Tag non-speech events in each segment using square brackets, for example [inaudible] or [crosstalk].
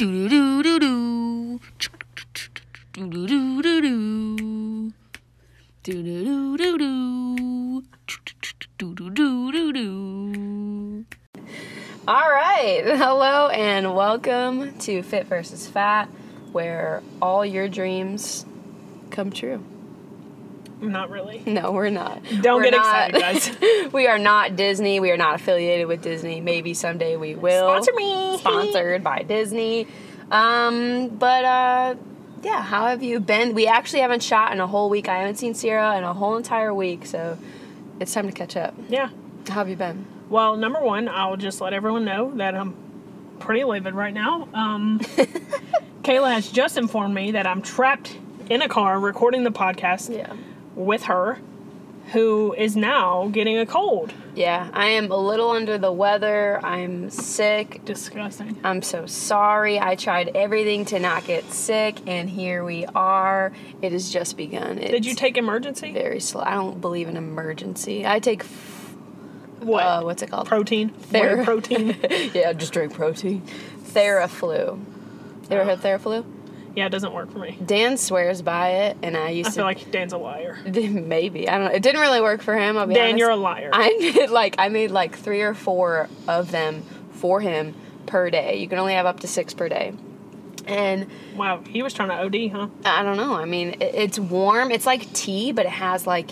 Do do do do. Do do do do do. Do do do do do. Do do do do do. All right. Hello and welcome to Fit versus Fat, where all your dreams come true. Not really. [laughs] No, we're not. Don't We're get not- excited, guys. [laughs] we are not Disney. We are not affiliated with Disney. Maybe someday we will. Sponsor me. Sponsored by Disney. Um, but uh, yeah, how have you been? We actually haven't shot in a whole week. I haven't seen Sierra in a whole entire week, so it's time to catch up. Yeah. How have you been? Well, number one, I'll just let everyone know that I'm pretty livid right now. Um, [laughs] Kayla has just informed me that I'm trapped in a car recording the podcast Yeah. With her, who is now getting a cold. Yeah, I am a little under the weather. I'm sick. Disgusting. I'm so sorry. I tried everything to not get sick, and here we are. It has just begun. It's Did you take Emergen-C? very slow? I don't believe in Emergen-C. I take What? uh, what's it called? protein. Thera- protein. [laughs] yeah, just drink protein. Theraflu. You ever heard Theraflu? Yeah, it doesn't work for me. Dan swears by it, and I used to I to feel like Dan's a liar. [laughs] maybe I don't know. It didn't really work for him. I'll be Dan, honest. you're a liar. I [laughs] made like I made like three or four of them for him per day. You can only have up to six per day, and wow, he was trying to OD, huh? I don't know. I mean, it, it's warm. It's like tea, but it has like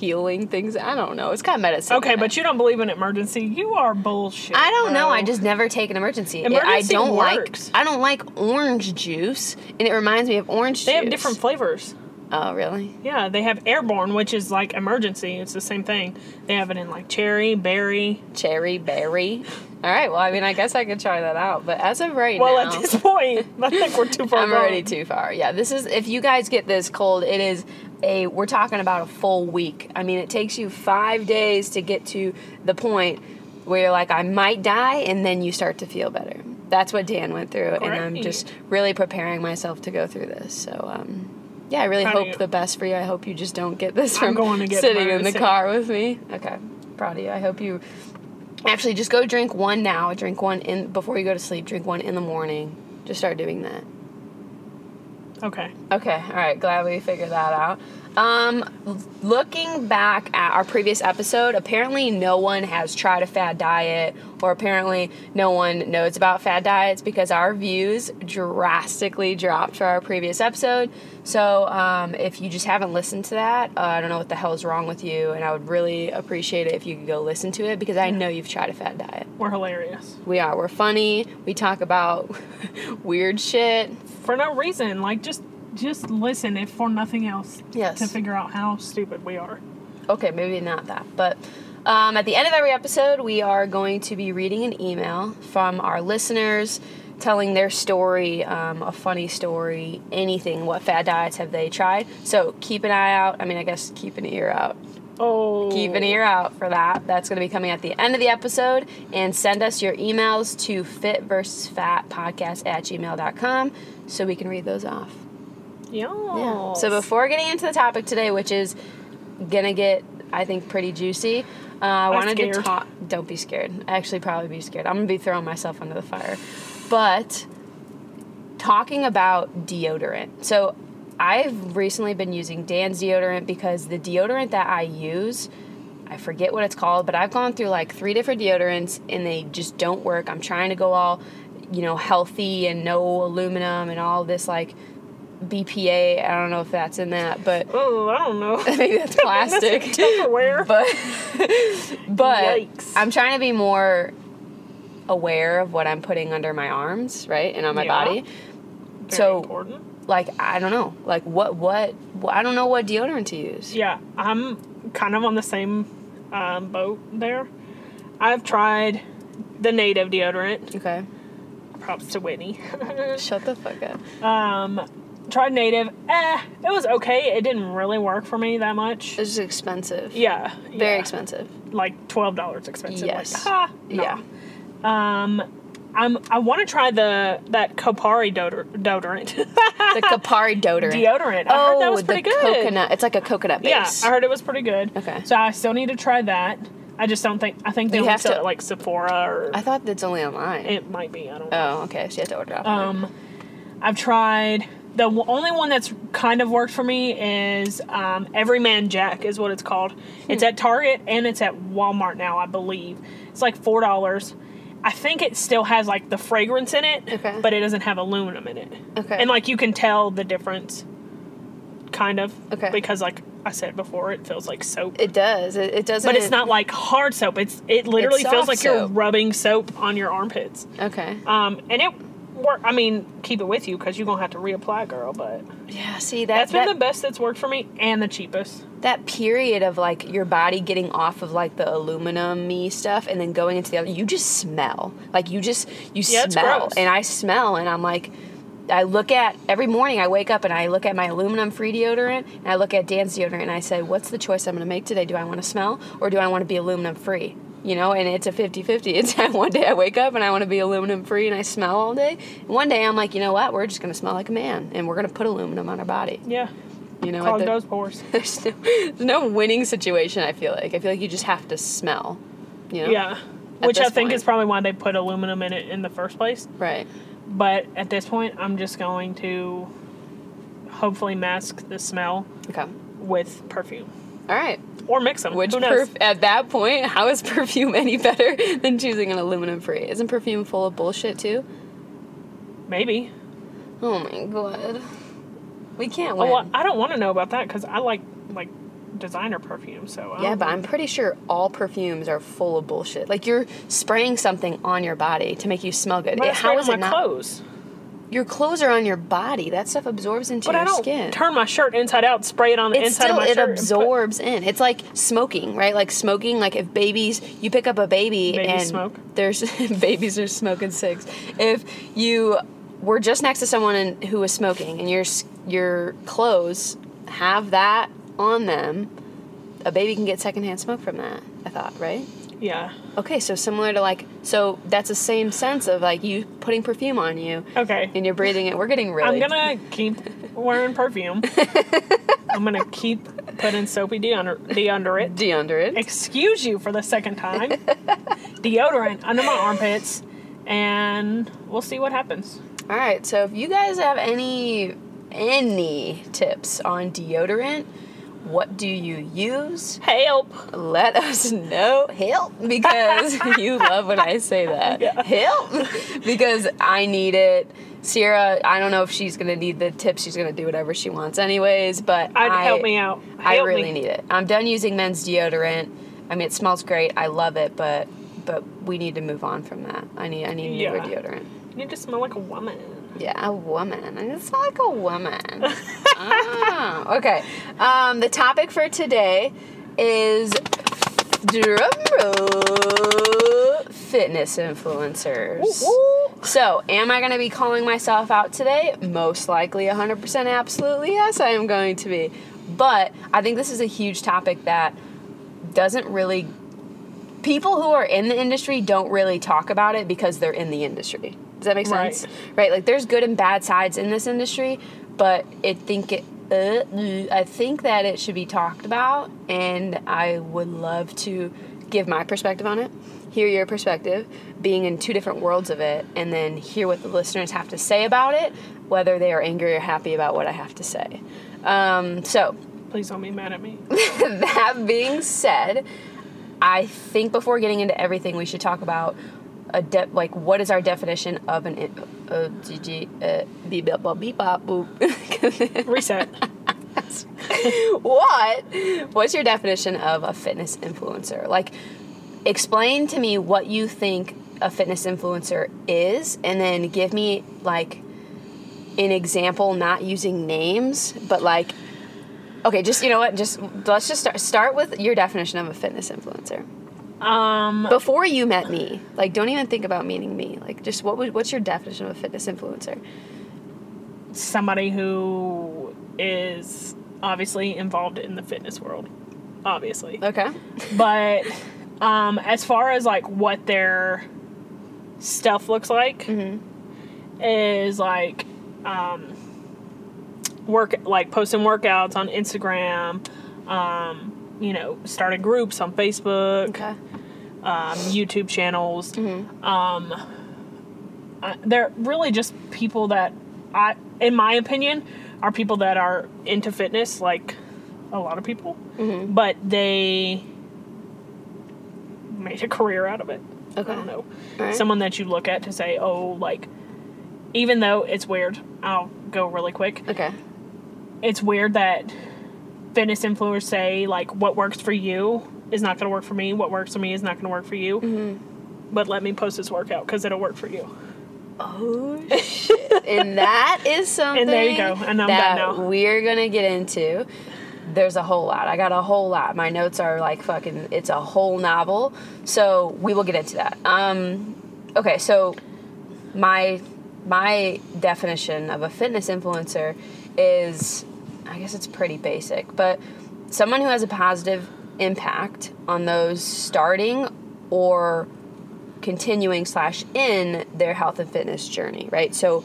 healing things. I don't know. It's got medicine. Okay, but you don't believe in Emergen-C. You are bullshit. I don't know. I just never take an Emergen-C. Emergen-C I don't works. like. I don't like orange juice, and it reminds me of orange juice. They juice. have different flavors. Oh, really? Yeah, they have airborne, which is like Emergen-C. It's the same thing. They have it in like cherry, berry. Cherry berry. All right. Well, I mean, I guess I could try that out. But as of right Well, now, Well, at this point, I think we're too [laughs] far. I'm already too far. Yeah, this is if you guys get this cold, it is a we're talking about a full week. I mean, it takes you 5 days to get to the point where you're like I might die and then you start to feel better. That's what Dan went through and I'm just really preparing myself to go through this. So um yeah, I really Proud hope the best for you. I hope you just don't get this from get sitting in the car with me. Okay. Proud of you. I hope you Actually, just go drink one now. Drink one in before you go to sleep. Drink one in the morning. Just start doing that. Okay. Okay, all right. Glad we figured that out. Um, looking back at our previous episode, apparently no one has tried a fad diet, or apparently no one knows about fad diets because our views drastically dropped for our previous episode. So, um, if you just haven't listened to that, uh, I don't know what the hell is wrong with you, and I would really appreciate it if you could go listen to it because I know you've tried a fad diet. We're hilarious We are. We're funny. We talk about [laughs] weird shit. for no reason. Like just, just listen if for nothing else. Yes. To figure out how stupid we are. Okay, maybe not that. But um, at the end of every episode, we are going to be reading an email from our listeners telling their story, um, a funny story, anything. What fad diets have they tried? So keep an eye out. I mean, I guess keep an ear out. Oh. Keep an ear out for that. That's going to be coming at the end of the episode. And send us your emails to fit versus fat podcast at gmail.com so we can read those off. Yeah. Yeah. So before getting into the topic today, which is gonna get, I think, pretty juicy, uh, I wanted to talk. Don't be scared. Actually, probably be scared. I'm gonna be throwing myself under the fire. But talking about deodorant. So I've recently been using Dan's deodorant because the deodorant that I use. I forget what it's called, but I've gone through like three different deodorants and they just don't work. I'm trying to go all, you know, healthy and no aluminum and all this like BPA. I don't know if that's in that, but Oh, I don't know. [laughs] maybe that's [laughs] plastic. That's Tupperware. [laughs] but but Yikes. I'm trying to be more aware of what I'm putting under my arms, right, and on my Yeah. body. Very so important. Like I don't know, like what what I don't know what deodorant to use. Yeah, I'm kind of on the same um, boat there. I've tried the native deodorant. Okay, Props to Whitney. [laughs] shut the fuck up. um, tried native. Eh, it was okay. It didn't really work for me that much. It's expensive. Yeah, very yeah. expensive. Like twelve dollars expensive. Yes. Like. Yeah. Um, I'm. I want to try the that Kopari deodor- deodorant. [laughs] The Kopari deodorant. deodorant. I oh, heard that was pretty the good. coconut. It's like a coconut base. Yeah. I heard it was pretty good. Okay. So I still need to try that. I just don't think. I think they You have to- it like Sephora or I thought that's only online. it might be. I don't know. oh, okay. So you have to order offline. Um, I've tried. The w- only one that's kind of worked for me is um, Every Man Jack is what it's called. It's at Target and it's at Walmart now, I believe. It's like four dollars. I think it still has like the fragrance in it, Okay. but it doesn't have aluminum in it. Okay. And like you can tell the difference, kind of. Okay. Because like I said before, it feels like soap. it does. It, it doesn't. but it's not like hard soap. It's it literally It's feels like you're rubbing soap on your armpits. Okay. Um, and it work. I mean, keep it with you because you're gonna have to reapply, girl. But Yeah. See that that's been that, the best that's worked for me and the cheapest. that period of like your body getting off of like the aluminum y stuff and then going into the other. You just smell. Like you just you Yeah, smell, and I smell, and I'm like. I look at every morning. I wake up and I look at my aluminum free deodorant and I look at Dan's deodorant and I say, "What's the choice I'm going to make today? Do I want to smell or do I want to be aluminum free?" You know, and it's a 50-50. [laughs] It's one day I wake up and I want to be aluminum free and I smell all day. One day I'm like, you know what? We're just going to smell like a man and we're going to put aluminum on our body. Yeah, You know, clog the- those pores. [laughs] there's no, there's no winning situation. I feel like I feel like you just have to smell. You know. Yeah, which I think point. is probably why they put aluminum in it in the first place. Right. But at this point, I'm just going to hopefully mask the smell Okay. with perfume All right. Or mix them. Which Who knows? perf- at that point, how is [laughs] perfume any better than choosing an aluminum free? Isn't perfume full of bullshit too? Maybe. Oh my god. We can't win. Oh, well, I don't want to know about that because I like like designer perfume. So yeah, but. I'm pretty sure all perfumes are full of bullshit. Like you're spraying something on your body to make you smell good. But It- how is it my not? clothes. Your clothes are on your body. That stuff absorbs into But your I don't skin. turn my shirt inside out, spray it on the it's inside still of my it shirt. put- absorbs in. It's like smoking, right? Like smoking. Like if babies, you pick up a baby and smoke? there's [laughs] babies are smoking cigs. If you were just next to someone and, who was smoking, and your your clothes have that on them, a baby can get secondhand smoke from that. I thought, right? Yeah. Okay, so similar to like, so that's the same sense of like you putting perfume on you Okay. and you're breathing it. We're getting really. I'm gonna keep wearing perfume. [laughs] I'm gonna keep putting soapy D under D under it. D under it. Excuse you for the second time. Deodorant under my armpits, and we'll see what happens. All right, so if you guys have any any tips on deodorant, what do you use? Help! Let us know. Help because [laughs] you love when I say that. Yeah. Help because I need it. Sierra, I don't know if she's gonna need the tips. She's gonna do whatever she wants, anyways. But I'd I, help me out. I really me. need it. I'm done using men's deodorant. I mean, it smells great. I love it, but but we need to move on from that. I need I need newer Yeah. deodorant. You need to smell like a woman. Yeah, a woman. I just smell like a woman. ah, okay. Um, the topic for today is drum roll, fitness influencers. So, am I going to be calling myself out today? Most likely, 100% absolutely yes, I am going to be. But I think this is a huge topic that doesn't really. People who are in the industry don't really talk about it because they're in the industry. Does that make Right. sense? Right? Like, there's good and bad sides in this industry, but I think it. Uh, I think that it should be talked about, and I would love to give my perspective on it, hear your perspective, being in two different worlds of it, and then hear what the listeners have to say about it, whether they are angry or happy about what I have to say. Um, so, Please don't be mad at me. [laughs] that being said, I think before getting into everything, we should talk about a de- like what is our definition of an uh, GG uh, beep beep bop beep bop boop. Reset. what? What's your definition of a fitness influencer? Like, explain to me what you think a fitness influencer is, and then give me like an example, not using names, but like, okay, just you know what? Just let's just start start with your definition of a fitness influencer Um, before you met me. Like, don't even think about meeting me. Like, just what would, what's your definition of a fitness influencer? somebody who is obviously involved in the fitness world. Obviously. Okay. but um, as far as like what their stuff looks like is like um, work like posting workouts on Instagram, um, you know, started groups on Facebook, Okay. Um, YouTube channels. Mm-hmm. Um, uh, they're really just people that I, in my opinion, are people that are into fitness, like a lot of people, Mm-hmm. but they made a career out of it. Okay. I don't know. Alright. Someone that you look at to say, oh, like, even though it's weird, I'll go really quick. Okay. It's weird that fitness influencers say, like, what works for you is not going to work for me. What works for me is not going to work for you. Mm-hmm. But let me post this workout because it'll work for you. Oh shit! and that is something. [laughs] And there you go. And I'm that done now. we're gonna get into. There's a whole lot. I got a whole lot. My notes are like fucking. It's a whole novel. So we will get into that. Um, okay. So my my definition of a fitness influencer is, I guess it's pretty basic, but someone who has a positive impact on those starting or continuing slash in their health and fitness journey, right? So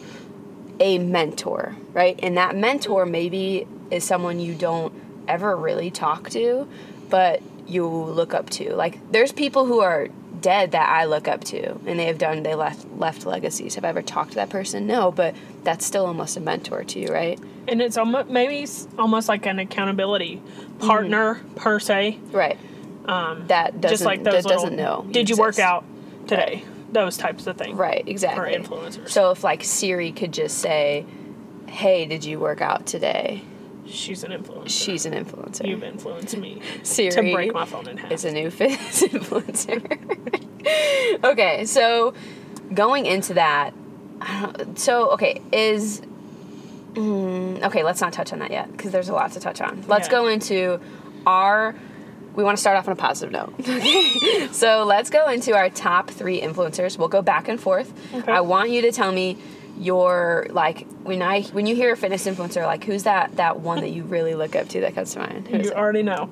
a mentor, right? And that mentor maybe is someone you don't ever really talk to, but you look up to. Like there's people who are dead that I look up to and they have done they left left legacies. Have I ever talked to that person? No, but that's still almost a mentor to you, right? And it's almost maybe it's almost like an accountability partner per se. Right. Um, That doesn't just like those that little, doesn't know. Did you work out today? Those types of things. Right, exactly. influencers. So if like Siri could just say, "Hey, did you work out today?" She's an influencer. She's an influencer. You've influenced me [laughs] Siri to break my phone in half. is a new fitness [laughs] influencer. [laughs] okay, so going into that, so okay is. Mm, okay, let's not touch on that yet because there's a lot to touch on. Let's Yeah. go into our. We want to start off on a positive note. [laughs] Okay, so let's go into our top three influencers. We'll go back and forth. Okay. I want you to tell me your like when I when you hear a fitness influencer, like who's that that one that you really look up to that comes to mind? Who's you already know.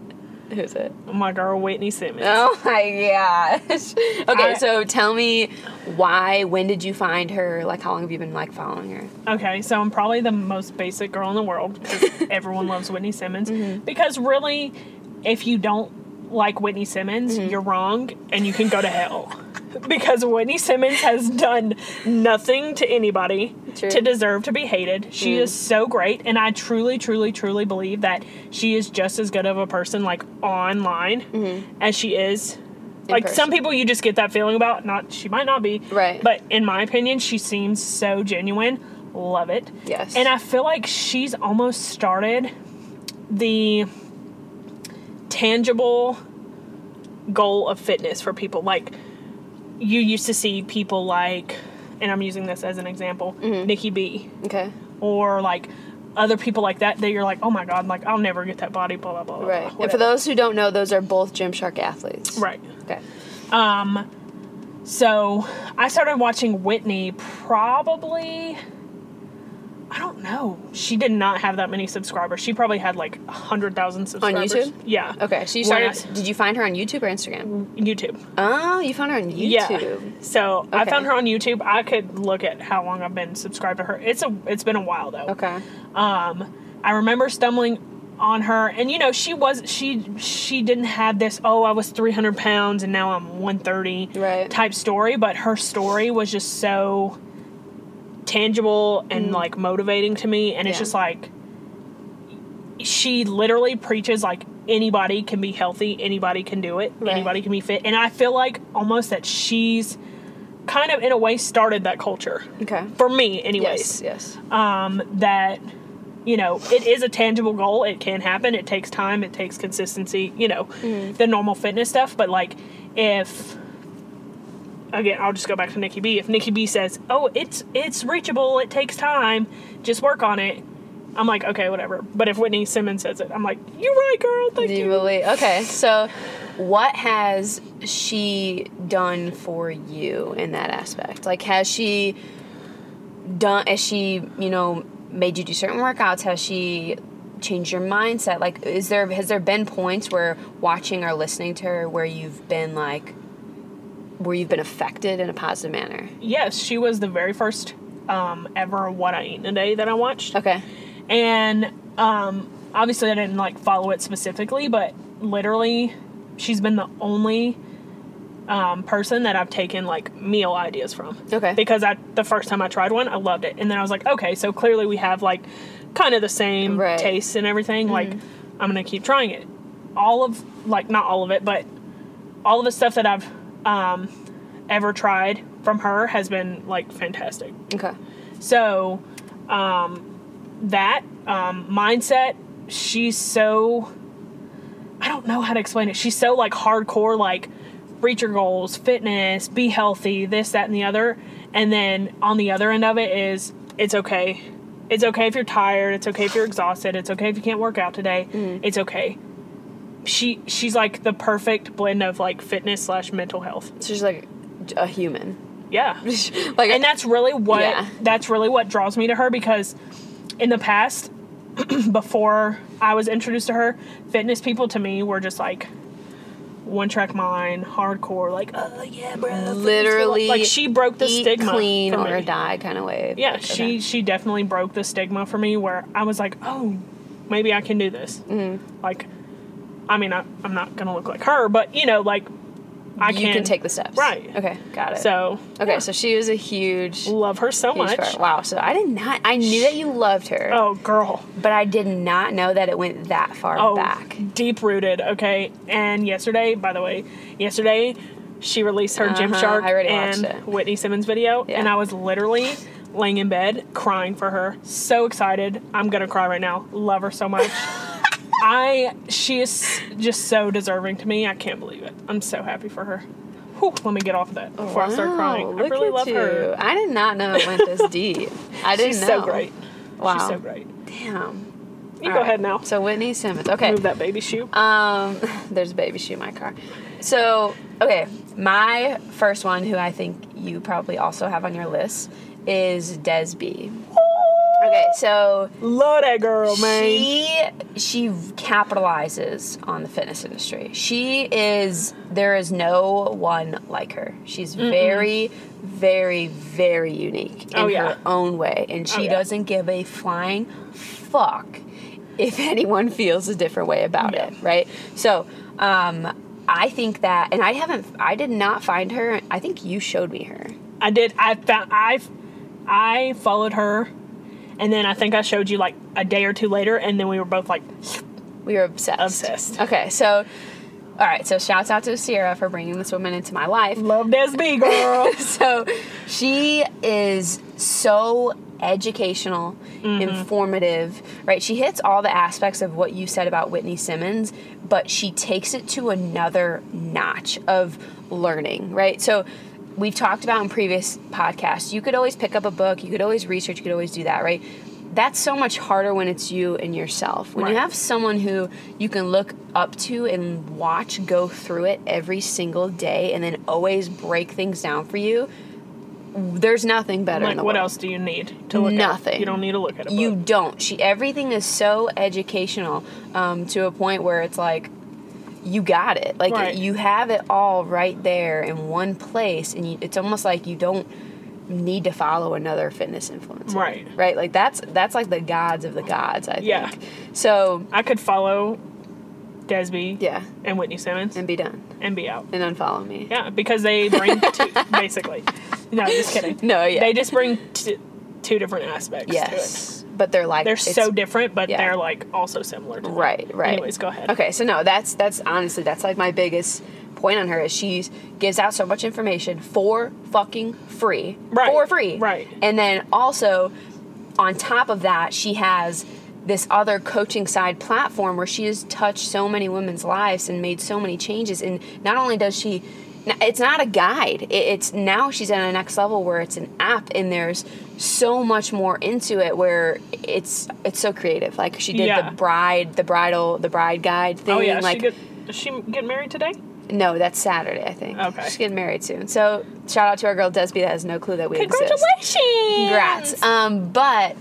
Who's it? My girl Whitney Simmons. Oh my gosh. [laughs] Okay, I- so tell me why, when did you find her? Like, how long have you been, like, following her? Okay, so I'm probably the most basic girl in the world because [laughs] everyone loves Whitney Simmons. Mm-hmm. Because really, if you don't like Whitney Simmons, mm-hmm. you're wrong and you can go to hell. Because Whitney Simmons has done nothing to anybody True. to deserve to be hated. She mm. is so great, and I truly, truly, truly believe that she is just as good of a person like online mm-hmm. as she is. Like some people, you just get that feeling about. Not she might not be, Right. But in my opinion, she seems so genuine. Love it. Yes. And I feel like she's almost started the tangible goal of fitness for people. Like you used to see people like, and I'm using this as an example, Mm-hmm. Nikki B, Okay. or like other people like that. That you're like, oh my god, like I'll never get that body. Blah blah blah. blah, Right. blah, And for those who don't know, those are both Gymshark athletes. right. Okay. Um, so I started watching Whitney probably. I don't know. She did not have that many subscribers. She probably had like a hundred thousand subscribers. On YouTube? Yeah. Okay. So you I- started, did you find her on YouTube or Instagram? YouTube. Oh, you found her on YouTube. Yeah. So I found her on YouTube. I could look at how long I've been subscribed to her. It's a. It's been a while though. Okay. Um, I remember stumbling on her, and you know she was she she didn't have this. Oh, I was three hundred pounds and now I'm one thirty. Right. Type story, but her story was just so tangible and like motivating to me, and it's Mm. Just like she literally preaches like anybody can be healthy, anybody can do it, Right. anybody can be fit, and I feel like almost that she's kind of in a way started that culture Okay. for me anyways Yes. Yes. um, that you know it is a tangible goal it can happen it takes time it takes consistency you know the normal fitness stuff but like if again i'll just go back to nikki b if nikki b says oh it's it's reachable it takes time just work on it i'm like okay whatever but if whitney simmons says it i'm like you're right girl thank you? Okay. So, what has she done for you in that aspect? Like, has she done? Has she, you know, made you do certain workouts? Has she changed your mindset? Like, is there has there been points where watching or listening to her where you've been like, where you've been affected in a positive manner? yes she was the very first um, ever what i eat in a day that i watched Okay. and um, obviously I didn't like follow it specifically, but literally, she's been the only um, person that I've taken like meal ideas from. Okay. Because I the first time I tried one, I loved it, and then I was like, okay, so clearly we have like kind of the same Right. tastes and everything. Like, I'm gonna keep trying it. All of like not all of it, but all of the stuff that I've um, ever tried from her has been like fantastic. Okay. So, um, that um, mindset, she's so. I don't know how to explain it. She's so like hardcore, like reach your goals, fitness, be healthy, this, that, and the other. And then on the other end of it is it's okay. It's okay if you're tired. It's okay if you're exhausted. It's okay if you can't work out today. It's okay. She she's like the perfect blend of like fitness slash mental health. So she's like a human. Yeah [laughs] like and that's really what Yeah. that's really what draws me to her because in the past [clears throat] before I was introduced to her, fitness people to me were just like one track mind, hardcore, like oh yeah, bro. literally like she broke the stigma clean or die kind of way. Yeah, Like, she okay. she definitely broke the stigma for me where I was like, oh, maybe I can do this. Mm-hmm. Like, I mean, I, I'm not gonna look like her, but you know, like I you can, can take the steps. Right. Okay, got it. So okay, yeah. so she is a huge, love her so much. Wow. So I did not. I knew that you loved her, Oh, girl. but I did not know that it went that far oh, back. deep rooted. Okay, and yesterday, by the way, yesterday she released her Uh-huh, Gymshark and. Whitney Simmons video, Yeah. and I was literally laying in bed crying for her. So excited. I'm gonna cry right now. Love her so much. [laughs] I she is just so deserving to me. I can't believe it. I'm so happy for her. Whew, let me get off of that before I start crying. I really love you. her. I did not know it went this [laughs] deep. I didn't She's know. so great. Wow. She's so great. Damn. You All go right. ahead now. So Whitney Simmons. Okay. Move that baby shoe. Um, [laughs] there's a baby shoe in my car. So, okay, my first one, who I think you probably also have on your list, is Des B. Okay, so Love that girl, man. she she capitalizes on the fitness industry. She is there is no one like her. She's very, very, very unique in Oh, yeah. her own way, and she yeah. doesn't give a flying fuck if [laughs] anyone feels a different way about Yeah. it. Right? So. um I think that, and I haven't, I did not find her. I think you showed me her. I did. I found. I, I followed her, and then I think I showed you like a day or two later, and then we were both like, We were obsessed. Obsessed. Okay, so, all right, so shouts out to Sierra for bringing this woman into my life. "Love Des B, girl." [laughs] so she is so educational, mm-hmm. informative, right? She hits all the aspects of what you said about Whitney Simmons, but she takes it to another notch of learning, right? So we've talked about in previous podcasts, you could always pick up a book, you could always research, you could always do that, right? That's so much harder when it's you and yourself. When you have someone who you can look up to and watch go through it every single day and then always break things down for you, there's nothing better in like, what world. else do you need to look Nothing. at? You don't need to look at it. You don't. She everything is so educational um, to a point where it's like you got it. Like Right. you have it all right there in one place, and you, it's almost like you don't need to follow another fitness influencer. Right. Right. Like that's that's like the gods of the gods. I think. Yeah. So I could follow Desby yeah, and Whitney Simmons and be done and be out. and unfollow me. Yeah, because they bring [laughs] two, basically. No, just kidding. No, yeah. They just bring t- two different aspects to it. Yes. But they're like They're so different, but yeah. they're like also similar. To them. Right, right. Anyways, go ahead. Okay, so no, that's that's honestly that's like my biggest point on her is she gives out so much information for fucking free. Right, For free. right. And then also on top of that, she has this other coaching side platform where she has touched so many women's lives and made so many changes and not only does she it's not a guide it's now she's at a next level where it's an app and there's so much more into it where it's it's so creative like she did Yeah. the bride the bridal the bride guide thing Oh yeah, like she get, does she get married today? no that's saturday i think Okay. she's getting married soon so shout out to our girl desby that has no clue that we exist Congratulations! Congrats. Um, but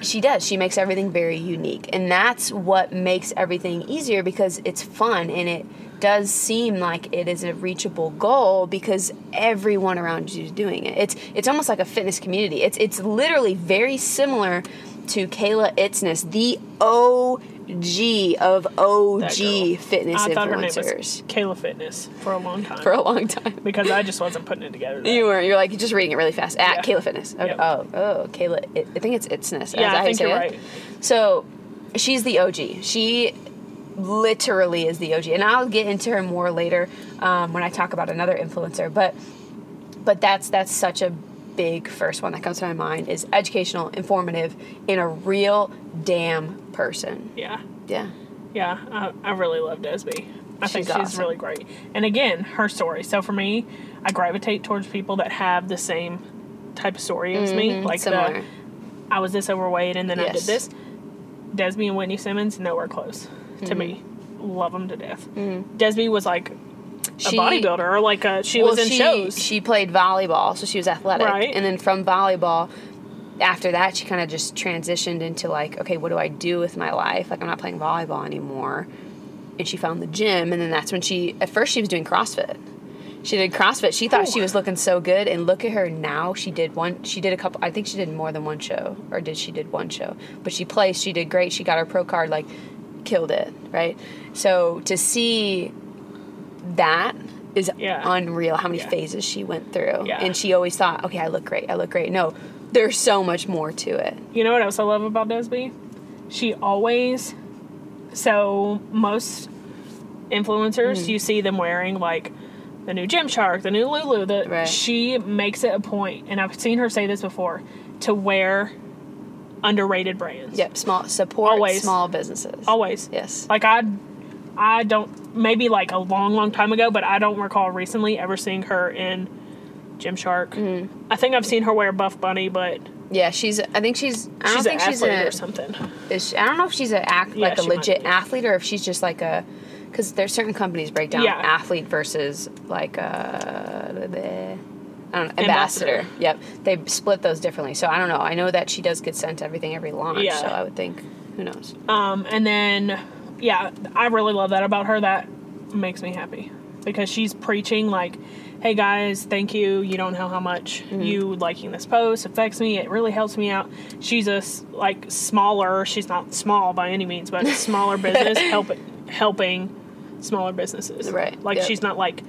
she does. She makes everything very unique, and that's what makes everything easier because it's fun and it does seem like it is a reachable goal because everyone around you is doing it. It's it's almost like a fitness community. It's it's literally very similar to Kayla Itsines, the OG of OG fitness I thought her name was Kayla Fitness for a long time. for a long time. because I just wasn't putting it together. then. You were you're like just reading it really fast at Yeah. Kayla Fitness. Okay. Yep. Oh oh Kayla. It, I think it's Itsines. Yeah, I think you're right. So she's the OG. She literally is the OG, and I'll get into her more later um, when I talk about another influencer. But but that's that's such a big first one that comes to my mind is educational, informative, and a real damn person. Yeah. Yeah. Yeah, I, I really love Desby. I think She's she's awesome. really great. And again, her story. So for me, I gravitate towards people that have the same type of story as me. Like Mm-hmm. Similar. the I was this overweight and then I did this. Desby and Whitney Simmons, nowhere close to me. Mm-hmm. Love them to death. Desby was like a She- bodybuilder, or like a, she well, was in she, shows. She played volleyball, so she was athletic. Right. And then from volleyball, after that, she kind of just transitioned into like, okay, what do I do with my life? Like, I'm not playing volleyball anymore. And she found the gym, and then that's when she, at first, she was doing CrossFit. She did CrossFit. She thought she was looking so good, and look at her now. She did one. She did a couple. I think she did more than one show, or did she did one show? But she placed. She did great. She got her pro card. Like, killed it. Right. So to see that is Yeah. unreal. How many Yeah. phases she went through, Yeah. and she always thought, okay, I look great. I look great. No, there's so much more to it. You know what else I love about Desby? She always, so most influencers, Mm. you see them wearing like the new Gymshark, the new Lulu. The Right. she makes it a point, and I've seen her say this before, to wear underrated brands. Yep. Small support Always. small businesses. always. Yes. Like I, I don't maybe like a long, long time ago, but I don't recall recently ever seeing her in Gymshark. Mm-hmm. I think I've seen her wear Buff Bunny, but Yeah. She's. I think she's. I don't she's an think she's or something. Is she, I don't know if she's a act Yeah, like a legit athlete or if she's just like a because there's certain companies break down Yeah. athlete versus like a I don't know, Ambassador. ambassador. Yep, they split those differently. So I don't know. I know that she does get sent everything every launch. Yeah. So I would think who knows. Um, and then, yeah, I really love that about her. That makes me happy because she's preaching like, "Hey guys, thank you. You don't know how much Mm-hmm. you liking this post affects me. It really helps me out." She's a like smaller. She's not small by any means, but [laughs] smaller business helping helping smaller businesses. Right, Like yep. she's not like,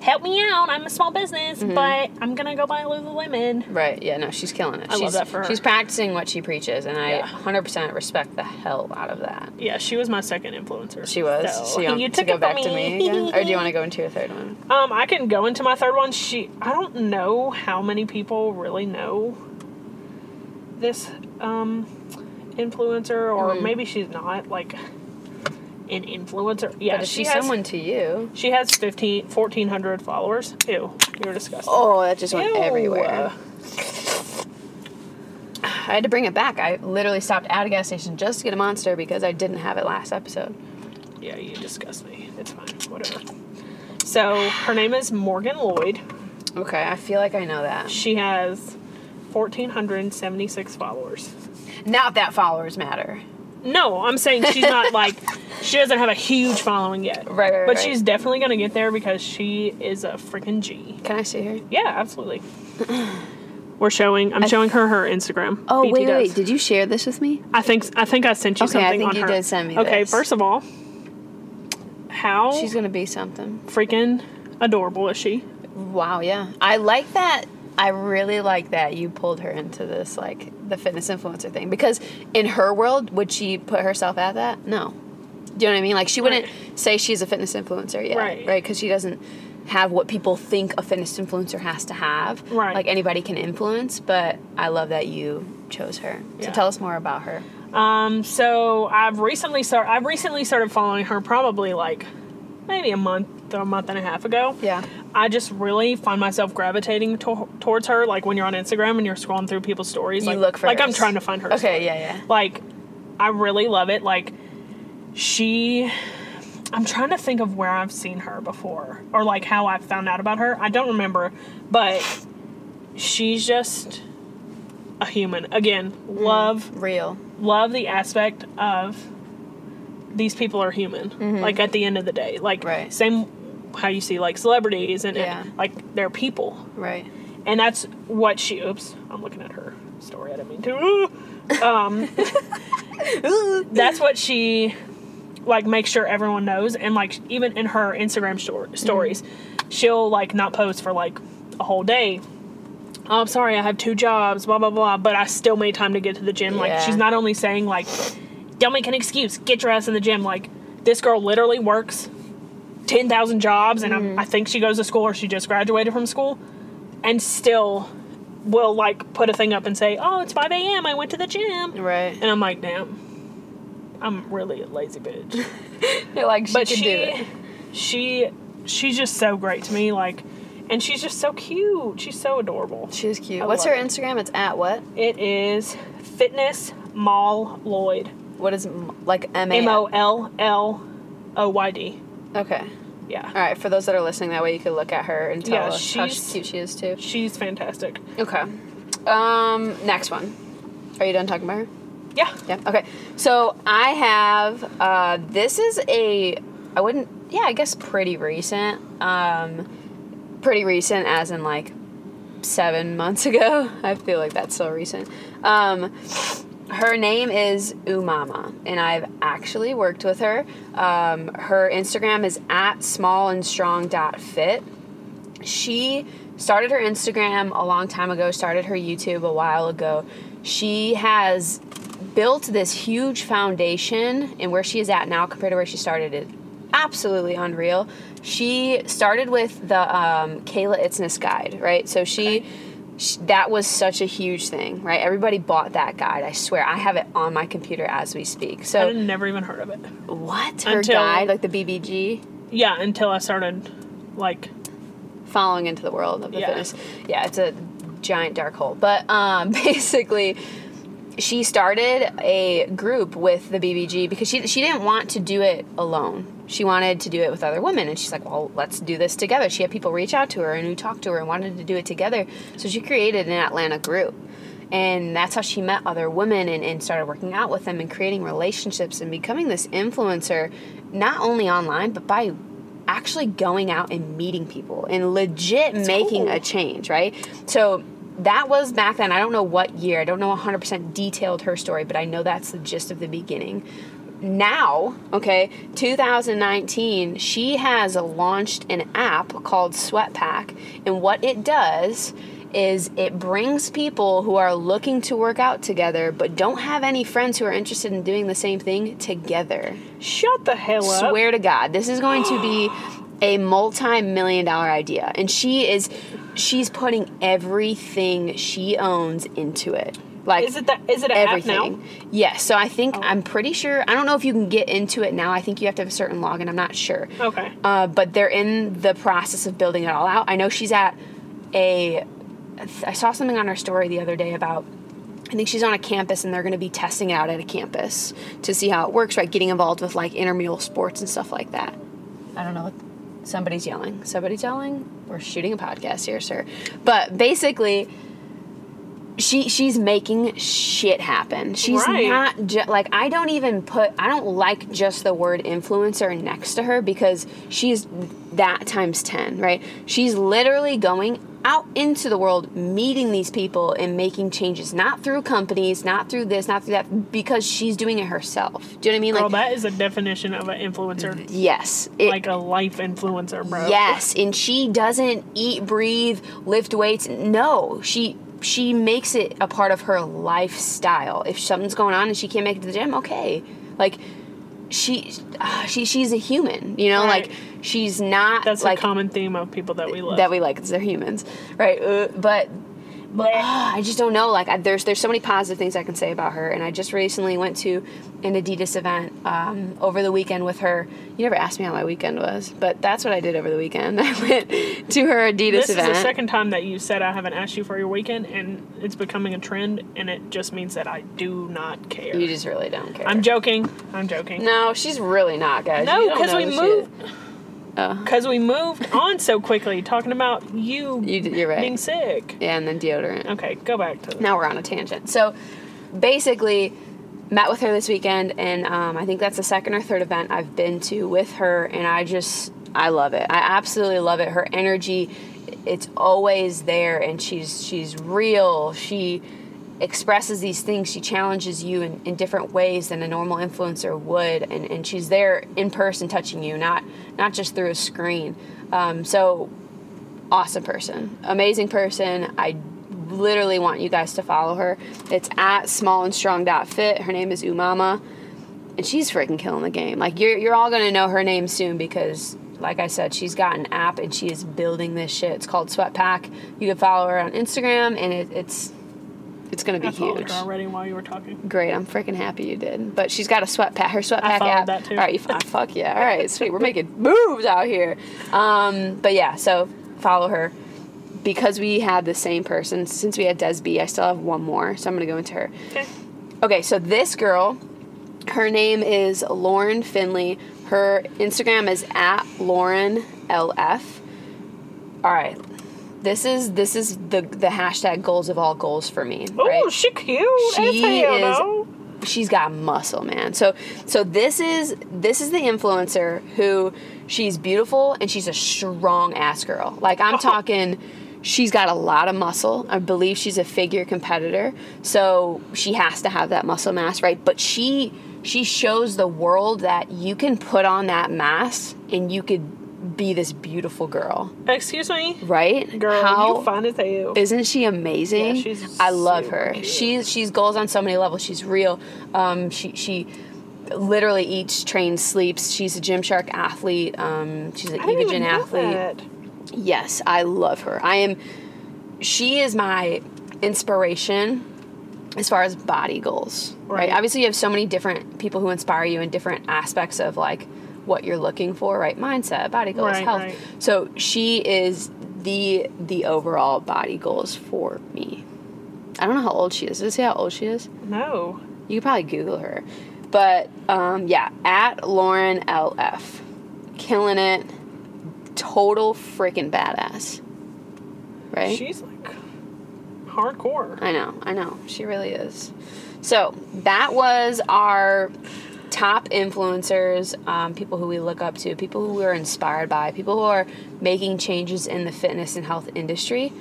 "Help me out. I'm a small business, but I'm gonna go buy Lululemon." Right? Yeah. No, she's killing it. I love she's, that for her. She's practicing what she preaches, and I Yeah. 100% respect the hell out of that. Yeah, she was my second influencer. She was. So, so you want you to took go back to me again, or do you [laughs] want to go into your third one? Um, I can go into my third one. She, I don't know how many people really know this um, influencer, or Mhm. maybe she's not like an influencer. Yeah, but if she she's has. someone to you, She has 15, 1,400 followers. Ew, you're disgusting. oh, that just went Ew. everywhere. I had to bring it back. I literally stopped at a gas station just to get a monster because I didn't have it last episode. Yeah, you disgust me. It's fine. Whatever. So her name is Morgan Lloyd. Okay, I feel like I know that. She has 1,476 followers. Not that followers matter. No, I'm saying she's not [laughs] like she doesn't have a huge following yet. Right, right, But right. she's definitely gonna get there because she is a freaking G. Can I see her? Yeah, absolutely. [clears throat] We're showing. I'm showing her her Instagram. Oh BT wait, does. wait. Did you share this with me? I think I think I sent you Okay, I something think on you her. did send me Okay, this. first of all, how She's gonna be something. freaking adorable is she? Wow, yeah. I like that. I really like that you pulled her into this, like the fitness influencer thing, because in her world, would she put herself at that? No. Do you know what I mean? Like she wouldn't say she's a fitness influencer yet, Right. Right? Because she doesn't have what people think a fitness influencer has to have. Right. Like anybody can influence, but I love that you chose her. So Yeah. tell us more about her. Um, so I've recently started. I've recently started following her, probably like maybe a month or a month and a half ago. Yeah. I just really find myself gravitating to- towards her. Like when you're on Instagram and you're scrolling through people's stories, You like, look for like I'm trying to find her. Okay, yeah, yeah. Like, I really love it. Like, she. I'm trying to think of where I've seen her before or like how I found out about her. I don't remember, but she's just a human. Again, Mm. love Real. love the aspect of these people are human. Like at the end of the day, like Mm-hmm. Right. same how you see like celebrities and, and, like they're people, Right. and that's what she. Oops, I'm looking at her story. I didn't mean to. [laughs] Um, [laughs] that's what she like makes sure everyone knows, and like even in her Instagram stor- stories, she'll like not post for like a whole day. Oh, I'm sorry, I have two jobs, blah blah blah, but I still made time to get to the gym. Like she's not only saying like, don't make an excuse, get your ass in the gym. Like this girl literally works ten thousand jobs, and I'm- mm. I think she goes to school or she just graduated from school, and still will like put a thing up and say, "Oh, it's five a.m. I went to the gym," Right. and I'm like, "Damn, I'm really a lazy bitch." [laughs] You're like, she but can she, do it. she, she's just so great to me. Like, and she's just so cute. She's so adorable. She's cute. I What's her it. Instagram? It's at what? It is fitness mall Lloyd. What is like M A? M O L L O Y D. Okay. Yeah. All right. For those that are listening, that way you can look at her and tell Yeah, us how cute she is too. She's fantastic. Okay. Um. Next one. Are you done talking about her? Yeah. Yeah. Okay. So I have. Uh, this is a. I wouldn't. Yeah. I guess pretty recent. Um. Pretty recent, as in like seven months [laughs] ago. I feel like that's so recent. Um. Her name is Umama, and I've actually worked with her. Um, her Instagram is at smallandstrong.fit she started her Instagram a long time ago, started her YouTube a while ago. She has built this huge foundation, and where she is at now compared to where she started it absolutely unreal. She started with the um, Kayla Itsines guide, right? So she. sh that was such a huge thing, right? Everybody bought that guide. I swear, I have it on my computer as we speak. I So, had never even heard of it. what her Until- guide, like the BBG? Yeah, until I started like following into the world of the Yeah. fitness. Yeah, it's a giant dark hole. But um, [laughs] basically, she started a group with the BBG because she she didn't want to do it alone. She wanted to do it with other women, and she's like, "Well, let's do this together." She had people reach out to her and who talked to her and wanted to do it together. So she created an Atlanta group. And that's how she met other women and, and started working out with them and creating relationships and becoming this influencer, not only online, but by actually going out and meeting people and legit making cool. a change, right? So that was back then. I don't know what year. I don't know 100% detailed her story, but I know that's the gist of the beginning. Now, okay, 2019, she has launched an app called Sweatpack, and what it does is it brings people who are looking to work out together but don't have any friends who are interested in doing the same thing together. shut the hell up. Swear to God, this is going to be a multi-million dollar idea, and she is she's putting everything she owns into it. Like Is it that? Is it everything. Yes. So I think Oh. I'm pretty sure. I don't know if you can get into it now. I think you have to have a certain login. I'm not sure. Okay. Uh, but they're in the process of building it all out. I know she's at a. I saw something on her story the other day about. I think she's on a campus and they're going to be testing it out at a campus to see how it works. Right, getting involved with like intramural sports and stuff like that. I don't know. Somebody's yelling. Somebody's yelling. We're shooting a podcast here, sir. But basically, she she's making shit happen. She's Right. not ju- like I don't even put I don't like just the word influencer next to her because she's that times 10, right? She's literally going out into the world meeting these people and making changes not through companies, not through this, not through that because she's doing it herself. Do you know what I mean? Girl, like that is a definition of an influencer. yes. It, Like a life influencer, bro. Yes, and she doesn't eat, breathe, lift weights. No, she she makes it a part of her lifestyle. If something's going on and she can't make it to the gym, okay. Like she uh, she she's a human, you know, Right. like she's not That's like a common theme of people that we love. that we like because they're humans, right? Uh, but Ah, [gasps] I just don't know. Like, I, there's there's so many positive things I can say about her. And I just recently went to an Adidas event um, over the weekend with her. You never asked me how my weekend was, but that's what I did over the weekend. [laughs] I went to her Adidas this event. is the second time that you said I haven't asked you for your weekend, and it's becoming a trend, and it just means that I do not care. you just really don't care. I'm joking. I'm joking. no, she's really not, guys. No, because we moved. is. Oh, Because we moved on so quickly, talking about you, you, you're right. being sick. yeah, and then deodorant. Okay, go back to now we're on a tangent. So basically, met with her this weekend, and um, I think that's the second or third event I've been to with her, and I just I love it. I absolutely love it. Her energy, it's always there, and she's she's real. She expresses these things. She challenges you in, in different ways than a normal influencer would, and, and she's there in person touching you, not not just through a screen. Um, so awesome person, amazing person. I literally want you guys to follow her. It's at smallandstrong.fit. Her name is Umama, and she's freaking killing the game. Like you're you're all gonna know her name soon because. Like I said, she's got an app and she is building this shit. It's called Sweat Pack. You can follow her on Instagram, and it, it's it's gonna be I huge. already while you were talking. Great, I'm freaking happy you did. But she's got a sweat pack. Her sweat I pack followed app. that too. All right, you, ah, fuck yeah. All right, sweet. We're making [laughs] moves out here. Um, but yeah, so follow her because we had the same person. Since we had Desby, I still have one more, so I'm gonna go into her. Okay. Okay, so this girl, her name is Lauren Finley. Her Instagram is at Lauren LF. All right. This is this is the the hashtag goals of all goals for me. Oh, right? she cute. She is- though. she's got muscle man so so this is this is the influencer who she's beautiful and she's a strong ass girl like i'm oh. talking she's got a lot of muscle i believe she's a figure competitor so she has to have that muscle mass right but she she shows the world that you can put on that mass and you could be this beautiful girl Excuse me, right girl. How- you fine as hell. isn't she amazing? Yeah, she's I love her. cute. She's she's goals on so many levels. She's real. Um, she she literally eats, trains, sleeps. She's a Gymshark athlete. Um, she's an Evogen athlete. Yes, I love her. I am. She is my inspiration as far as body goals. Right. Right. Obviously, you have so many different people who inspire you in different aspects of like what you're looking for. Right. Mindset, body goals, Right, health. right. So she is the the overall body goals for me. I don't know how old she is. Does it say how old she is? No. You could probably Google her. But um, yeah, at Lauren LF. Killing it. Total freaking badass. Right? She's like hardcore. I know, I know. She really is. So that was our top influencers, um, people who we look up to, people who we're inspired by, people who are making changes in the fitness and health industry.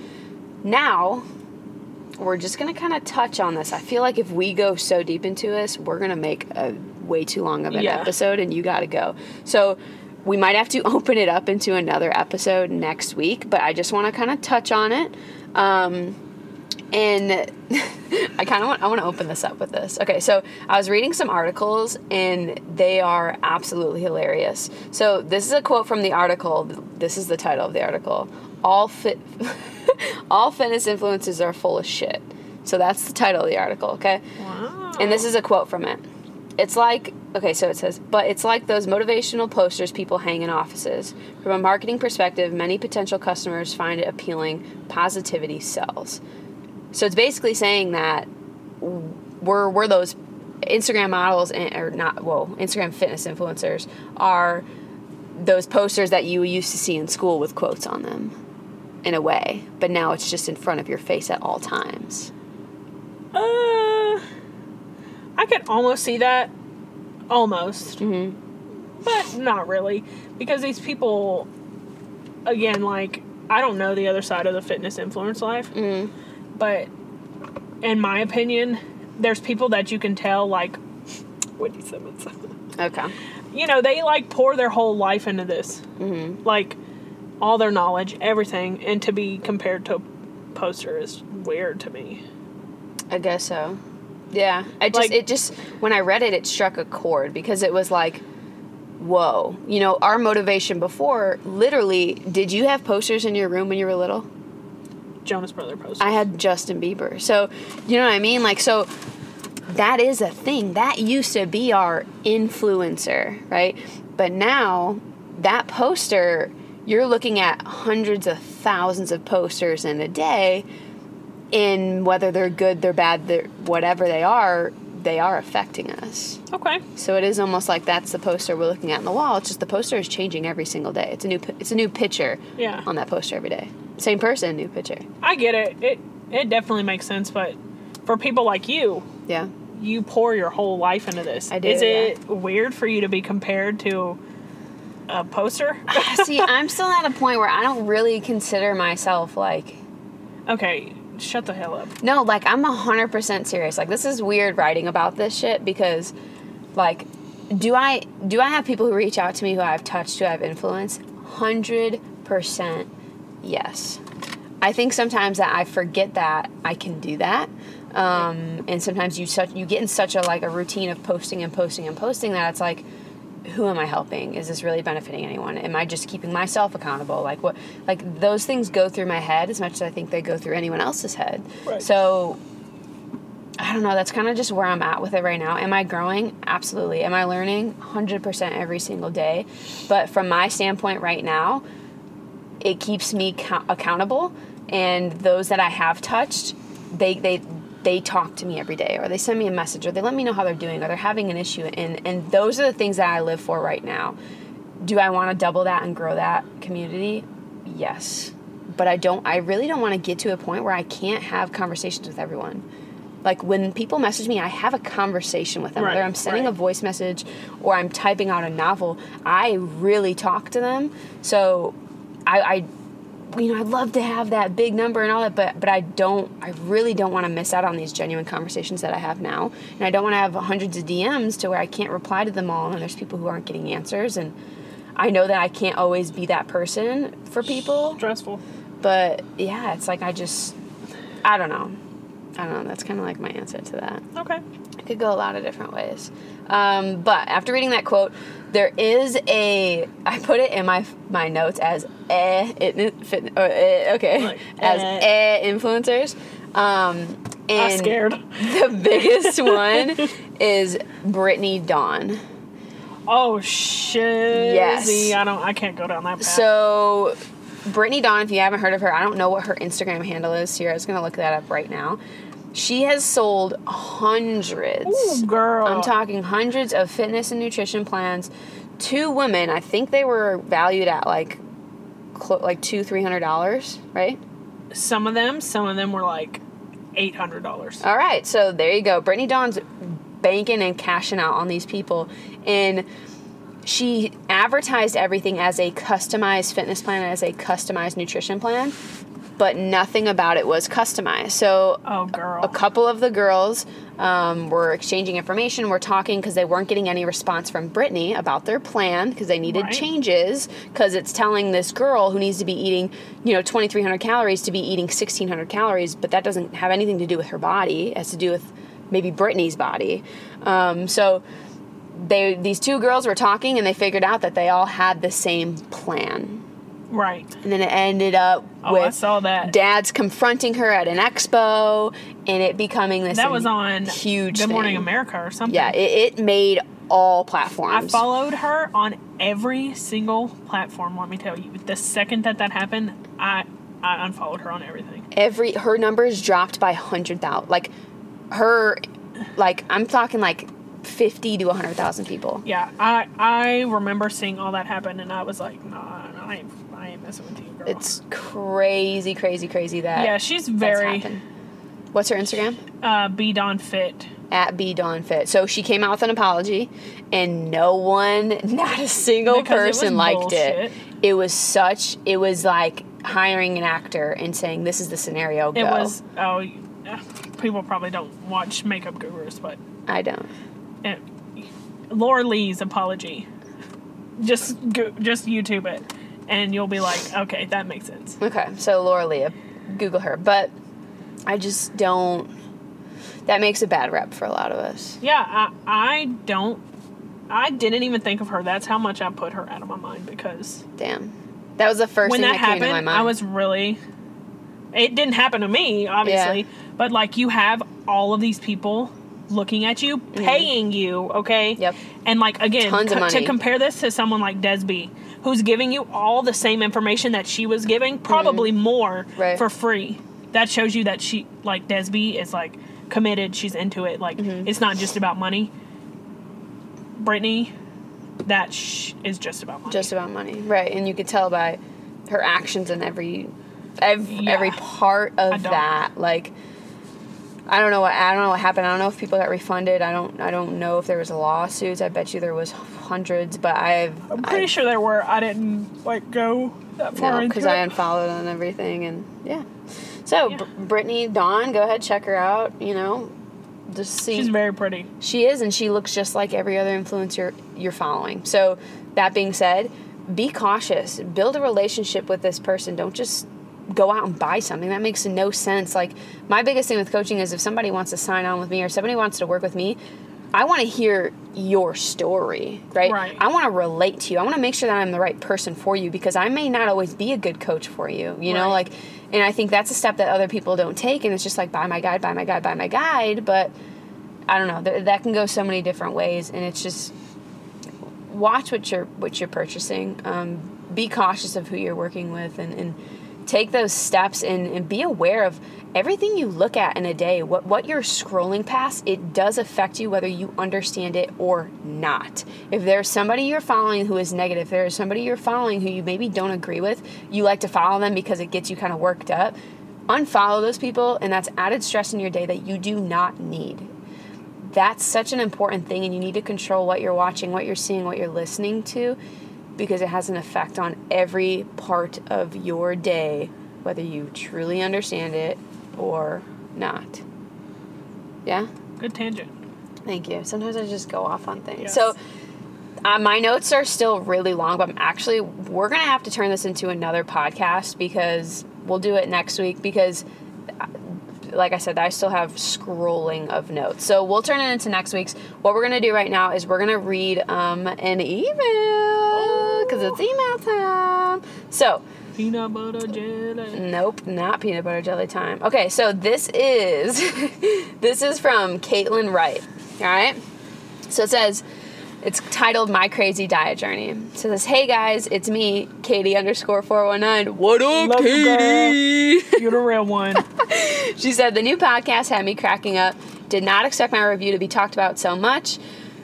Now, we're just going to kind of touch on this. I feel like if we go so deep into this, we're going to make a way too long of an Yeah. episode and you got to go. So, we might have to [laughs] open it up into another episode next week, but I just want to kind of touch on it. Um, and [laughs] I kind of want I want to open this up with this. Okay, so I was reading some articles and they are absolutely hilarious. So this is a quote from the article. This is the title of the article. All fit [laughs] all fitness influences are full of shit. So that's the title of the article, okay? Wow. And this is a quote from it. It's like, okay, so it says, but it's like those motivational posters people hang in offices. From a marketing perspective, many potential customers find it appealing. Positivity sells. So it's basically saying that we're, we're those Instagram models, and, or not, well, Instagram fitness influencers are those posters that you used to see in school with quotes on them in a way, but now it's just in front of your face at all times. Uh, I could almost see that. Almost. Mm-hmm. But not really. Because these people, again, like, I don't know the other side of the fitness influence life. Mm. But in my opinion, there's people that you can tell, like, Whitney Simmons. Okay. you know, they like pour their whole life into this. Mm-hmm. Like, all their knowledge, everything. And to be compared to a poster is weird to me. I guess so. Yeah. I just Like- it just when I read it it struck a chord because it was like whoa. You know, our motivation before literally did you have posters in your room when you were little? Jonas Brother poster. I had Justin Bieber. So, you know what I mean? Like so that is a thing. That used to be our influencer, right? But now that poster you're looking at hundreds of thousands of posters in a day in whether they're good, they're bad, they're whatever they are, they are affecting us. okay. So it is almost like that's the poster we're looking at in the wall. It's just the poster is changing every single day. It's a new it's a new picture Yeah. on that poster every day. Same person, new picture. I get it. It it definitely makes sense, but for people like you, Yeah. you pour your whole life into this. I do, Is yeah. it weird for you to be compared to a poster? [laughs] See, I'm still at a point where I don't really consider myself like okay, shut the hell up. No, like I'm hundred percent serious. Like this is weird writing about this shit because, like, do I do I have people who reach out to me who I've touched, who I've influenced? Hundred percent, yes. I think sometimes that I forget that I can do that, um, and sometimes you such you get in such a like a routine of posting and posting and posting that it's like, who am I helping? Is this really benefiting anyone? Am I just keeping myself accountable? Like what? Like those things go through my head as much as I think they go through anyone else's head. Right. So I don't know. That's kind of just where I'm at with it right now. Am I growing? Absolutely. Am I learning? 100% every single day. But from my standpoint right now, it keeps me co- accountable. And those that I have touched, they, they, they talk to me every day or they send me a message or they let me know how they're doing or they're having an issue. And, and those are the things that I live for right now. Do I want to double that and grow that community? Yes. But I don't, I really don't want to get to a point where I can't have conversations with everyone like when people message me i have a conversation with them Right, whether i'm sending right. a voice message or i'm typing out a novel i really talk to them so i, I you know i'd love to have that big number and all that but but i don't i really don't want to miss out on these genuine conversations that i have now. And i don't want to have hundreds of dms to where i can't reply to them all and there's people who aren't getting answers. And i know that i can't always be that person for people. Stressful. but yeah it's like i just i don't know i don't know that's kind of like my answer to that Okay. it could go a lot of different ways. Um, but after reading that quote, there is a I put it in my my notes as eh, it, fit, uh, eh okay Like, as eh. eh influencers. Um, and I'm scared. the [laughs] biggest one is Brittany Dawn. Oh shit. Yes. I don't. I can't go down that path. So, Brittany Dawn, if you haven't heard of her, I don't know what her Instagram handle is. Sierra's gonna look that up right now. She has sold hundreds. Ooh, girl. I'm talking hundreds of fitness and nutrition plans to women. I think they were valued at like, clo- like two, three hundred dollars, right? some of them. Some of them were like eight hundred dollars. All right, so there you go. Brittany Dawn's banking and cashing out on these people, and she advertised everything as a customized fitness plan as a customized nutrition plan, but nothing about it was customized. So Oh girl. a couple of the girls um, were exchanging information, were talking because they weren't getting any response from Brittany about their plan because they needed Right. changes because it's telling this girl who needs to be eating, you know, 2,300 calories to be eating 1,600 calories, but that doesn't have anything to do with her body. It has to do with maybe Brittany's body. Um, so they these two girls were talking and they figured out that they all had the same plan. Right. And then it ended up Oh, with I saw that. dad's confronting her at an expo and it becoming this that was on huge Good Morning thing. America or something. Yeah, it, it made all platforms. I followed her on every single platform. Let me tell you, the second that that happened, I I unfollowed her on everything. Every her numbers dropped by hundred thousand. Like her, like I'm talking like fifty to hundred thousand people. Yeah, I I remember seeing all that happen, and I was like, nah, I ain't, I ain't messing with you, girl. It's crazy, crazy, crazy that yeah, she's very. What's her Instagram? uh, be Don fit. At B Dawn Fit. So she came out with an apology, and no one, [laughs] not a single Because it person liked it. bullshit. It was such. It was like hiring an actor and saying, "This is the scenario." Go. It was oh, people probably don't watch Makeup Gurus, but I don't. it, Laura Lee's apology. Just go, just YouTube it, and you'll be like, okay, that makes sense. Okay, so Laura Leah, Google her. But I just don't. That makes a bad rep for a lot of us. Yeah, I I don't. I didn't even think of her. That's how much I put her out of my mind because Damn. That was the first when thing that that, came to my happened, mind. I was really. It didn't happen to me, obviously, Yeah. but like you have all of these people looking at you, paying you, okay? Mm-hmm. Yep. And like again, Tons of co- to compare this to someone like Desby, who's giving you all the same information that she was giving, probably more Mm-hmm. Right. for free. That shows you that she like Desby is like committed. She's into it. Like Mm-hmm. it's not just about money. Brittany, that sh- is just about money. just about money, right? And you could tell by her actions and every, every, Yeah. every part of that. Like, I don't know what I don't know what happened. I don't know if people got refunded. I don't I don't know if there was lawsuits. I bet you there was hundreds, but I've I'm pretty I've, sure there were. I didn't like go that far No, because. I unfollowed and everything, and yeah. So, Yeah. Br- Brittany Dawn, go ahead, check her out. You know, just see. She's very pretty. She is, and she looks just like every other influencer you're following. So, that being said, be cautious. Build a relationship with this person. Don't just go out and buy something. That makes no sense. Like, my biggest thing with coaching is if somebody wants to sign on with me or somebody wants to work with me, I want to hear your story, right? Right. I want to relate to you. I want to make sure that I'm the right person for you because I may not always be a good coach for you, you know? Like, and I think that's a step that other people don't take. And it's just like, buy my guide, buy my guide, buy my guide. But I don't know. Th- that can go so many different ways. And it's just, watch what you're what you're purchasing. Um, be cautious of who you're working with, and, and take those steps and, and be aware of everything you look at in a day. What what you're scrolling past, it does affect you whether you understand it or not. If there's somebody you're following who is negative, if there's somebody you're following who you maybe don't agree with, you like to follow them because it gets you kind of worked up. Unfollow those people, and that's added stress in your day that you do not need that's such an important thing and you need to control what you're watching what you're seeing what you're listening to because it has an effect on every part of your day whether you truly understand it or not yeah Good tangent. thank you sometimes i just go off on things Yes. so uh, my notes are still really long but i'm actually we're gonna have to turn this into another podcast because we'll do it next week because like I said, I still have scrolling of notes. So we'll turn it into next week's. What we're gonna do right now is we're gonna read um, an email because it's email time. So Peanut butter jelly. nope, not peanut butter jelly time. Okay, so this is [laughs] this is from Caitlin Wright. All right. So it says. It's titled My Crazy Diet Journey. So it says, Hey guys, it's me, Katie underscore 419. What up, Love you, girl. Katie? You're the real one. [laughs] She said the new podcast had me cracking up. Did not expect my review to be talked about so much.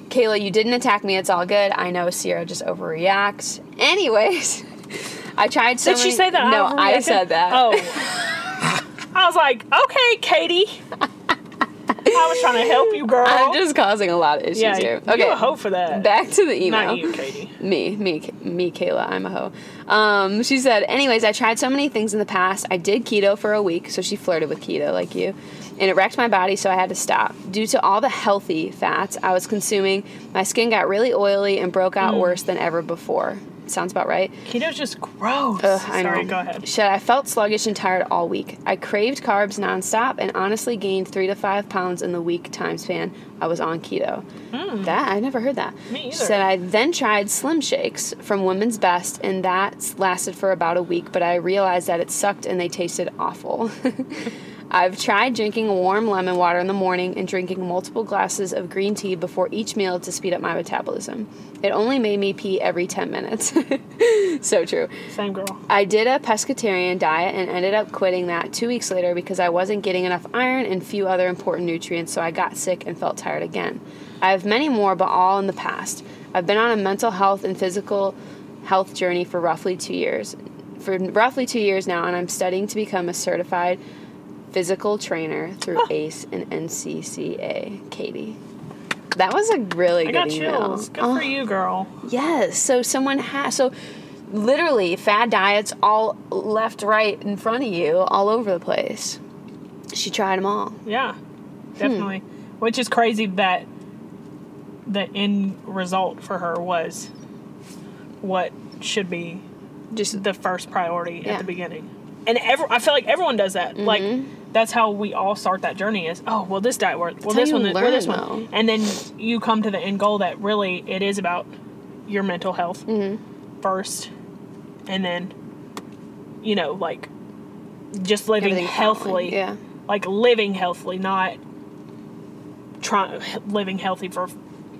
Kayla, you didn't attack me. It's all good. I know Sierra just overreacts. Anyways, [laughs] I tried so Did she say that? No, I overreacted? said that. Oh. [laughs] I was like, okay, Katie. Was trying to help you, girl. I'm just causing a lot of issues yeah, here. you Okay, a hoe for that. back to the email. Not you, Katie. Me, me, me, Kayla. I'm a hoe. Um, she said, anyways, I tried so many things in the past. I did keto for a week, so she flirted with keto like you, and it wrecked my body, so I had to stop. Due to all the healthy fats I was consuming, my skin got really oily and broke Mm. out worse than ever before. Sounds about right. Keto's just gross. Ugh, I Sorry, know. go ahead. Shit, I felt sluggish and tired all week. I craved carbs nonstop and honestly gained three to five pounds in the week time span I was on keto. Hmm. That I never heard that. Me She either. said I then tried Slim Shakes from Women's Best, and that lasted for about a week. But I realized that it sucked and they tasted awful. [laughs] I've tried drinking warm lemon water in the morning and drinking multiple glasses of green tea before each meal to speed up my metabolism. It only made me pee every 10 minutes. [laughs] so true. Same girl. I did a pescatarian diet and ended up quitting that two weeks later because I wasn't getting enough iron and few other important nutrients, so I got sick and felt tired again. I have many more, but all in the past. I've been on a mental health and physical health journey for roughly two years. For roughly two years now, and I'm studying to become a certified physical trainer through ACE and NCCA. Katie. That was a really I good got email. chills. Good Oh. for you, girl. Yes. So someone has so literally fad diets all left, right in front of you, all over the place. She tried them all. Yeah, Hmm. definitely. Which is crazy that the end result for her was what should be Just the first priority Yeah. at the beginning. And every, I feel like everyone does that. Mm-hmm. Like that's how we all start that journey. Is oh well, this diet worked. Well, this one, well, this learn, one, though. and then you come to the end goal that really it is about your mental health Mm-hmm. first, and then you know like just living healthily. yeah. like living healthily, not trying living healthy for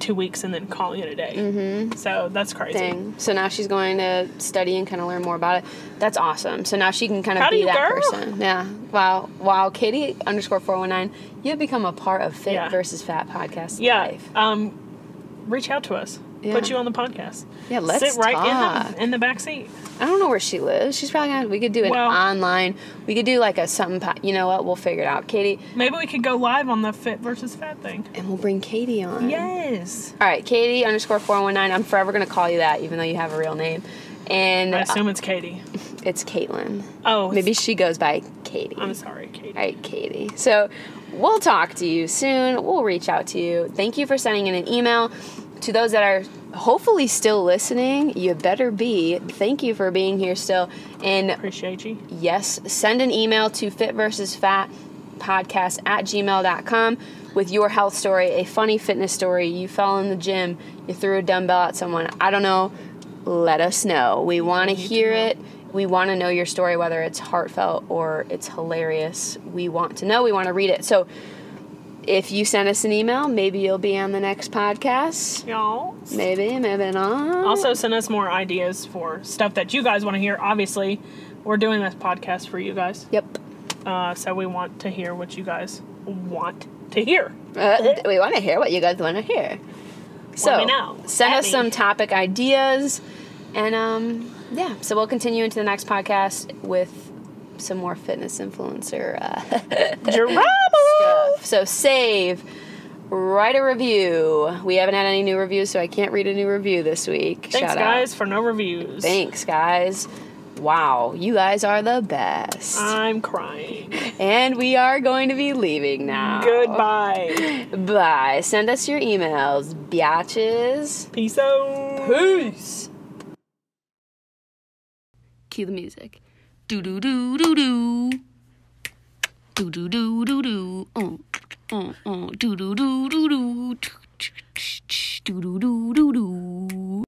two weeks and then calling it a day. Mm-hmm. So that's crazy. thing. So now she's going to study and kind of learn more about it. That's awesome. So now she can kind of be that girl. person. Yeah. Wow. Wow. Katie underscore four one nine. You've become a part of Fit Yeah. versus Fat podcast Yeah. life. Um, reach out to us. Yeah. Put you on the podcast. Yeah. Let's sit right talk. in the in the back seat. I don't know where she lives. She's probably gonna. We could do it Well- online. We could do like a something. po- You know what? We'll figure it out, Katie, Maybe we could go live on the fit versus fat thing. and we'll bring Katie on. Yes. All right, Katie underscore four one nine. I'm forever gonna call you that, even though you have a real name. And I assume it's Katie. [laughs] it's Caitlin. Oh, Maybe she goes by Katie. I'm sorry, Katie. All right, Katie. So we'll talk to you soon. We'll reach out to you. Thank you for sending in an email. To those that are hopefully still listening, you better be. Thank you for being here still. And Appreciate you. yes, send an email to fit versus fat podcast at gmail.com with your health story, a funny fitness story. You fell in the gym, you threw a dumbbell at someone. I don't know. Let us know. We want to hear it. We want to know your story, whether it's heartfelt or it's hilarious. We want to know. We want to read it. So if you send us an email, maybe you'll be on the next podcast. Y'all. Maybe, maybe not. Also, send us more ideas for stuff that you guys want to hear. Obviously, we're doing this podcast for you guys. Yep. Uh, so we want to hear what you guys want to hear. Uh, we want to hear what you guys want to hear. So me know. send At us me. some topic ideas, and um, yeah. So we'll continue into the next podcast with some more fitness influencer uh, [laughs] stuff. So save, write a review. We haven't had any new reviews, so I can't read a new review this week. Thanks, Shout guys, Out. for no reviews. Thanks, guys. Wow, you guys are the best. I'm crying. and we are going to be leaving now. Goodbye. Bye. Send us your emails, biatches. Peace out. Peace. Cue the music. Do do do do do. Do do do do do. Uh, uh, uh. Do do do do do. Do do do do do.